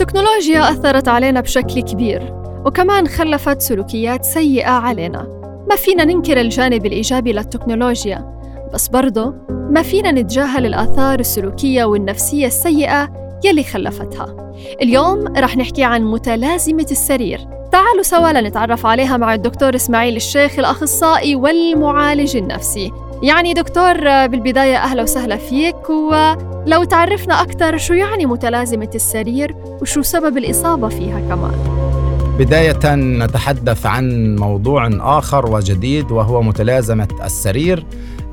التكنولوجيا أثرت علينا بشكل كبير وكمان خلفت سلوكيات سيئة علينا. ما فينا ننكر الجانب الإيجابي للتكنولوجيا بس برضه ما فينا نتجاهل الآثار السلوكية والنفسية السيئة يلي خلفتها. اليوم رح نحكي عن متلازمة السرير. تعالوا سوا لنتعرف عليها مع الدكتور إسماعيل الشيخ الأخصائي والمعالج النفسي. يعني دكتور بالبداية أهلا وسهلا فيك ولو تعرفنا أكثر شو يعني متلازمة السرير وشو سبب الإصابة فيها كمان؟ بداية نتحدث عن موضوع آخر وجديد وهو متلازمة السرير.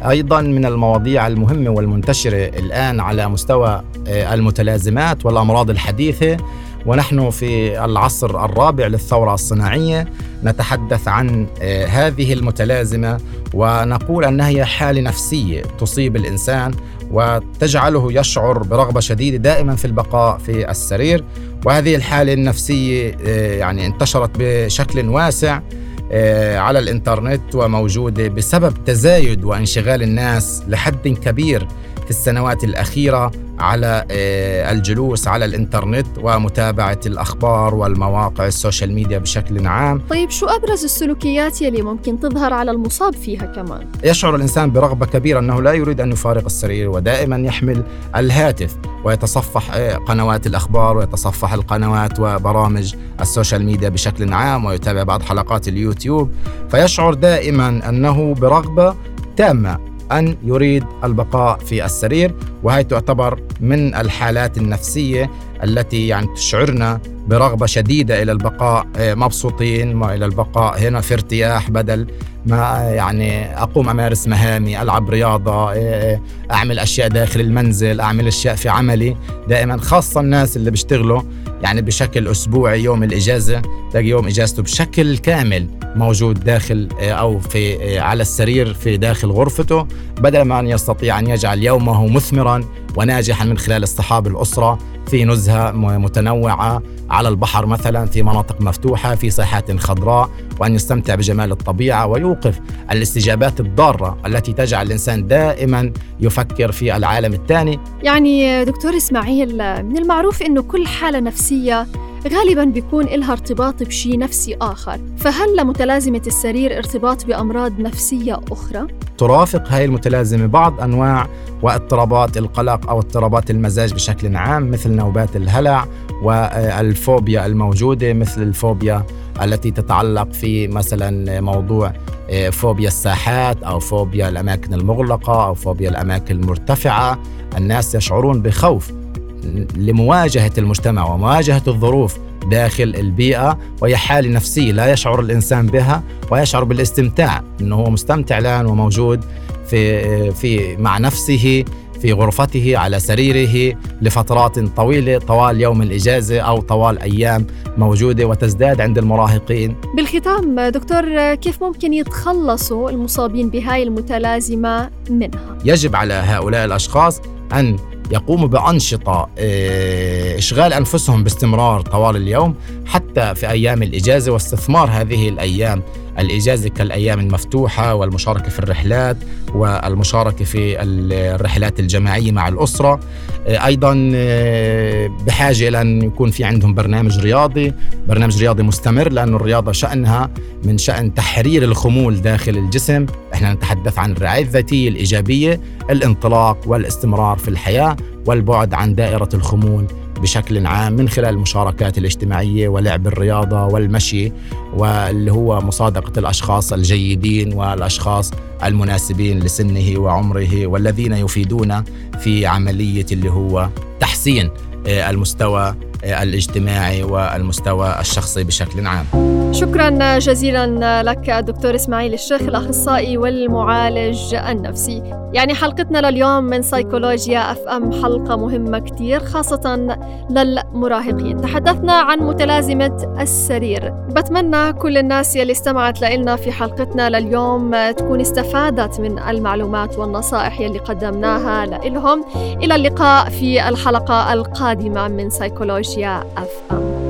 أيضا من المواضيع المهمة والمنتشرة الآن على مستوى آه، المتلازمات والأمراض الحديثة. ونحن في العصر الرابع للثورة الصناعية نتحدث عن آه، هذه المتلازمة ونقول أنها هي حالة نفسية تصيب الإنسان وتجعله يشعر برغبة شديدة دائما في البقاء في السرير. وهذه الحالة النفسية آه، يعني انتشرت بشكل واسع آه، على الإنترنت وموجودة بسبب تزايد وانشغال الناس لحد كبير في السنوات الأخيرة على آه، الجلوس على الإنترنت ومتابعة الأخبار والمواقع ال social media بشكل عام. طيب شو أبرز السلوكيات يلي ممكن تظهر على المصاب فيها كمان؟ يشعر الإنسان برغبة كبيرة أنه لا يريد أن يفارق السرير ودائما يحمل الهاتف ويتصفح آه، قنوات الأخبار ويتصفح القنوات وبرامج ال social media بشكل عام ويتابع بعض حلقات اليوتيوب فيشعر دائما أنه برغبة تامة أن يريد البقاء في السرير وهي تعتبر من الحالات النفسية التي يعني تشعرنا برغبة شديدة إلى البقاء آه، مبسوطين وإلى البقاء. هنا في ارتياح بدل ما يعني أقوم أمارس مهامي ألعب رياضة آه، آه، أعمل أشياء داخل المنزل أعمل أشياء في عملي. دائما خاصة الناس اللي بيشتغلوا يعني بشكل أسبوعي يوم الإجازة تلاقي يوم إجازته بشكل كامل موجود داخل أو في على السرير في داخل غرفته. بدل ما أن يستطيع أن يجعل يومه مثمرا وناجحا من خلال اصطحاب الأسرة في نزهة متنوعة على البحر مثلا في مناطق مفتوحة في ساحات خضراء وأن يستمتع بجمال الطبيعة ويوقف الاستجابات الضارة التي تجعل الإنسان دائما يفكر في العالم الثاني. يعني دكتور إسماعيل من المعروف أنه كل حالة نفسية غالبا بيكون إلها ارتباط بشيء نفسي آخر فهل لمتلازمة السرير ارتباط بأمراض نفسية أخرى؟ ترافق هاي المتلازمة بعض أنواع واضطرابات القلق أو اضطرابات المزاج بشكل عام مثل نوبات الهلع والفوبيا الموجودة مثل الفوبيا التي تتعلق في مثلا موضوع آه، فوبيا الساحات أو فوبيا الأماكن المغلقة أو فوبيا الأماكن المرتفعة الناس يشعرون بخوف لمواجهة المجتمع ومواجهة الظروف داخل البيئة وهي حالة نفسية لا يشعر الإنسان بها ويشعر بالاستمتاع أنه هو مستمتع الآن وموجود في, في مع نفسه في غرفته على سريره لفترات طويلة طوال يوم الإجازة أو طوال أيام موجودة وتزداد عند المراهقين بالختام دكتور كيف ممكن يتخلصوا المصابين بهاي المتلازمة منها؟ يجب على هؤلاء الأشخاص أن يقوموا بأنشطة آه، إشغال أنفسهم باستمرار طوال اليوم حتى في أيام الإجازة واستثمار هذه الأيام الإجازة كالأيام المفتوحة والمشاركة في الرحلات والمشاركة في الرحلات الجماعية مع الأسرة. آه، أيضا آه، بحاجة إلى أن يكون في عندهم برنامج رياضي. برنامج رياضي مستمر لأن الرياضة شأنها من شأن تحرير الخمول داخل الجسم. إحنا نتحدث عن الرعاية الذاتية الإيجابية الانطلاق والاستمرار في الحياة والبعد عن دائرة الخمول بشكل عام من خلال المشاركات الاجتماعية ولعب الرياضة والمشي واللي هو مصادقة الأشخاص الجيدين والأشخاص المناسبين لسنه وعمره والذين يفيدون في عملية اللي هو تحسين آه، المستوى الاجتماعي والمستوى الشخصي بشكل عام. شكرا جزيلا لك دكتور إسماعيل الشيخ الأخصائي والمعالج النفسي. يعني حلقتنا لليوم من سيكولوجيا أف أم حلقة مهمة كثير خاصة للمراهقين. تحدثنا عن متلازمة السرير. بتمنى كل الناس يلي استمعت لنا في حلقتنا لليوم تكون استفادت من المعلومات والنصائح يلي قدمناها. لهم إلى اللقاء في الحلقة القادمة من سيكولوجيا اف ام